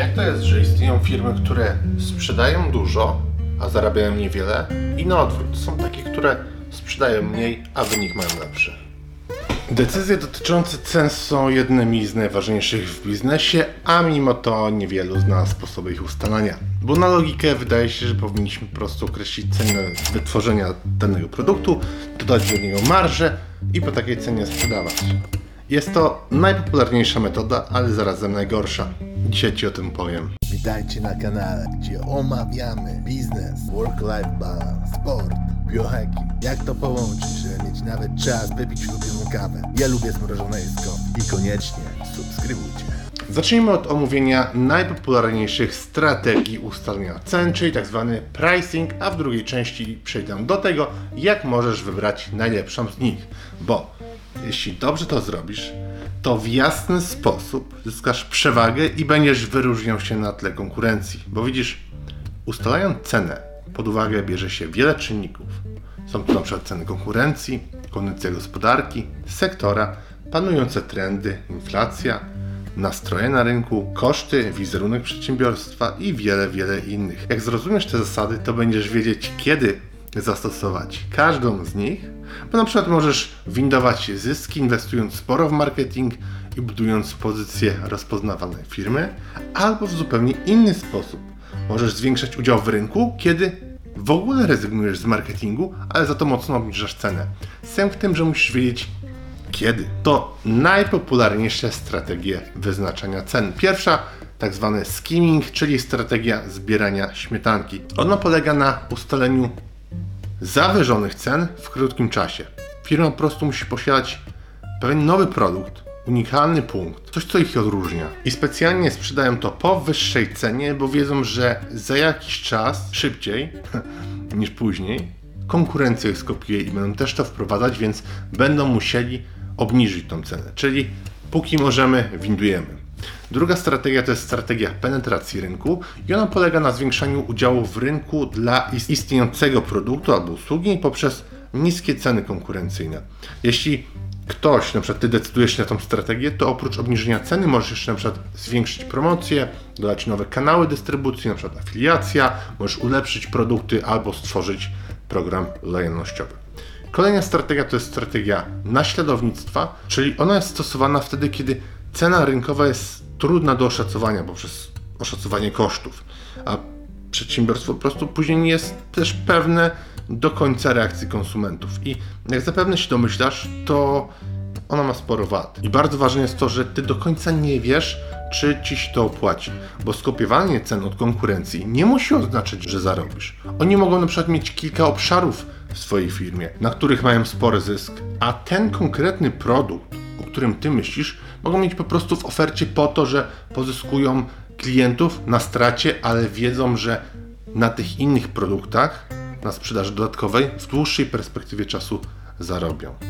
Jak to jest, że istnieją firmy, które sprzedają dużo, a zarabiają niewiele i na odwrót, są takie, które sprzedają mniej, a wynik mają lepszy. Decyzje dotyczące cen są jednymi z najważniejszych w biznesie, a mimo to niewielu zna sposoby ich ustalania. Bo na logikę wydaje się, że powinniśmy po prostu określić cenę wytworzenia danego produktu, dodać do niego marżę i po takiej cenie sprzedawać. Jest to najpopularniejsza metoda, ale zarazem najgorsza. Dzisiaj Ci o tym powiem. Witajcie na kanale, gdzie omawiamy biznes, work-life balance, sport, biohacking. Jak to połączyć, żeby mieć nawet czas wypić ulubioną kawę. Ja lubię zmrożone jedzko i koniecznie subskrybujcie. Zacznijmy od omówienia najpopularniejszych strategii ustalenia cen, czyli tzw. pricing, a w drugiej części przejdę do tego, jak możesz wybrać najlepszą z nich. Bo jeśli dobrze to zrobisz, to w jasny sposób zyskasz przewagę i będziesz wyróżniał się na tle konkurencji. Bo widzisz, ustalając cenę, pod uwagę bierze się wiele czynników. Są to np. ceny konkurencji, kondycja gospodarki, sektora, panujące trendy, inflacja, nastroje na rynku, koszty, wizerunek przedsiębiorstwa i wiele, wiele innych. Jak zrozumiesz te zasady, to będziesz wiedzieć, kiedy zastosować każdą z nich, bo na przykład możesz windować zyski inwestując sporo w marketing i budując pozycję rozpoznawanej firmy, albo w zupełnie inny sposób. Możesz zwiększać udział w rynku, kiedy w ogóle rezygnujesz z marketingu, ale za to mocno obniżasz cenę. Sęk w tym, że musisz wiedzieć kiedy. To najpopularniejsze strategie wyznaczania cen. Pierwsza tak zwany skimming, czyli strategia zbierania śmietanki. Ona polega na ustaleniu zawyżonych cen w krótkim czasie. Firma po prostu musi posiadać pewien nowy produkt, unikalny punkt, coś co ich odróżnia. I specjalnie sprzedają to po wyższej cenie, bo wiedzą, że za jakiś czas, szybciej niż później, konkurencja ich skopiuje i będą też to wprowadzać, więc będą musieli obniżyć tą cenę. Czyli póki możemy, windujemy. Druga strategia to jest strategia penetracji rynku i ona polega na zwiększaniu udziału w rynku dla istniejącego produktu albo usługi poprzez niskie ceny konkurencyjne. Jeśli ktoś, na przykład ty decydujesz się na tą strategię, to oprócz obniżenia ceny możesz jeszcze na przykład zwiększyć promocję, dodać nowe kanały dystrybucji, na przykład afiliacja, możesz ulepszyć produkty albo stworzyć program lojalnościowy. Kolejna strategia to jest strategia naśladownictwa, czyli ona jest stosowana wtedy, kiedy cena rynkowa jest trudna do oszacowania poprzez oszacowanie kosztów, a przedsiębiorstwo po prostu później nie jest też pewne do końca reakcji konsumentów. I jak zapewne się domyślasz, to ona ma sporo wad. I bardzo ważne jest to, że ty do końca nie wiesz, czy ci się to opłaci, bo skopiowanie cen od konkurencji nie musi oznaczać, że zarobisz. Oni mogą na przykład mieć kilka obszarów w swojej firmie, na których mają spory zysk, a ten konkretny produkt, o którym ty myślisz, mogą mieć po prostu w ofercie po to, że pozyskują klientów na stracie, ale wiedzą, że na tych innych produktach, na sprzedaży dodatkowej, w dłuższej perspektywie czasu zarobią.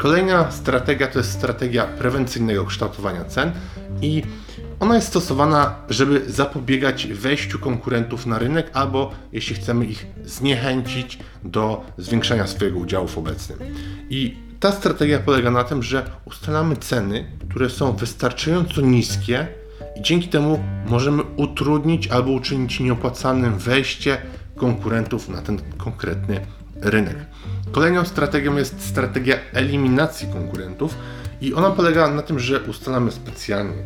Kolejna strategia to jest strategia prewencyjnego kształtowania cen i ona jest stosowana, żeby zapobiegać wejściu konkurentów na rynek albo jeśli chcemy ich zniechęcić do zwiększania swojego udziału w obecnym. I ta strategia polega na tym, że ustalamy ceny, które są wystarczająco niskie i dzięki temu możemy utrudnić albo uczynić nieopłacalnym wejście konkurentów na ten konkretny rynek. Kolejną strategią jest strategia eliminacji konkurentów i ona polega na tym, że ustalamy specjalnie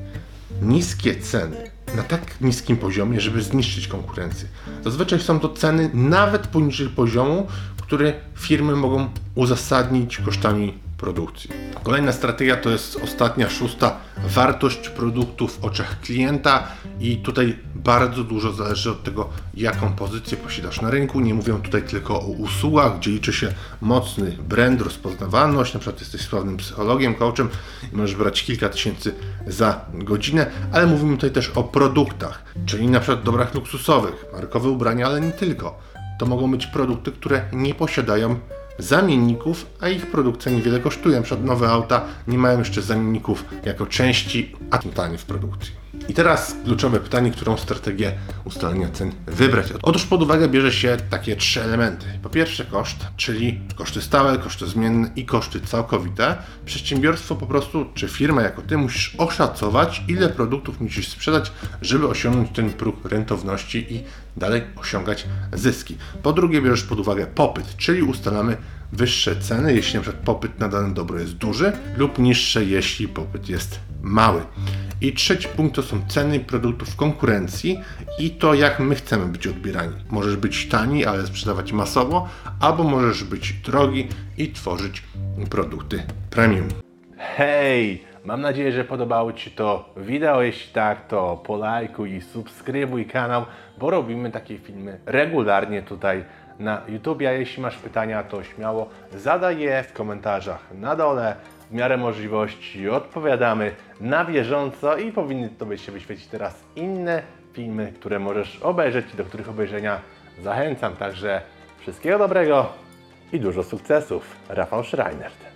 niskie ceny na tak niskim poziomie, żeby zniszczyć konkurencję. Zazwyczaj są to ceny nawet poniżej poziomu, który firmy mogą uzasadnić kosztami produkcji. Kolejna strategia to jest ostatnia, szósta, wartość produktu w oczach klienta i tutaj bardzo dużo zależy od tego, jaką pozycję posiadasz na rynku. Nie mówię tutaj tylko o usługach, gdzie liczy się mocny brand, rozpoznawalność, na przykład jesteś sławnym psychologiem, coachem i możesz brać kilka tysięcy za godzinę, ale mówimy tutaj też o produktach, czyli na przykład dobrach luksusowych, markowe ubrania, ale nie tylko. To mogą być produkty, które nie posiadają zamienników, a ich produkcja niewiele kosztuje. Na przykład nowe auta nie mają jeszcze zamienników jako części, a tanie w produkcji. I teraz kluczowe pytanie, którą strategię ustalenia cen wybrać. Otóż pod uwagę bierze się takie trzy elementy. Po pierwsze koszt, czyli koszty stałe, koszty zmienne i koszty całkowite. Przedsiębiorstwo po prostu, czy firma jako ty musisz oszacować, ile produktów musisz sprzedać, żeby osiągnąć ten próg rentowności i dalej osiągać zyski. Po drugie bierzesz pod uwagę popyt, czyli ustalamy wyższe ceny, jeśli przykład popyt na dane dobro jest duży, lub niższe, jeśli popyt jest mały. I trzeci punkt to są ceny produktów konkurencji i to, jak my chcemy być odbierani. Możesz być tani, ale sprzedawać masowo, albo możesz być drogi i tworzyć produkty premium. Hej! Mam nadzieję, że podobało Ci to wideo. Jeśli tak, to polajkuj i subskrybuj kanał, bo robimy takie filmy regularnie tutaj na YouTube. A jeśli masz pytania, to śmiało zadaj je w komentarzach na dole. W miarę możliwości odpowiadamy na bieżąco i powinny Tobie się wyświecić teraz inne filmy, które możesz obejrzeć i do których obejrzenia zachęcam. Także wszystkiego dobrego i dużo sukcesów. Rafał Schreinert.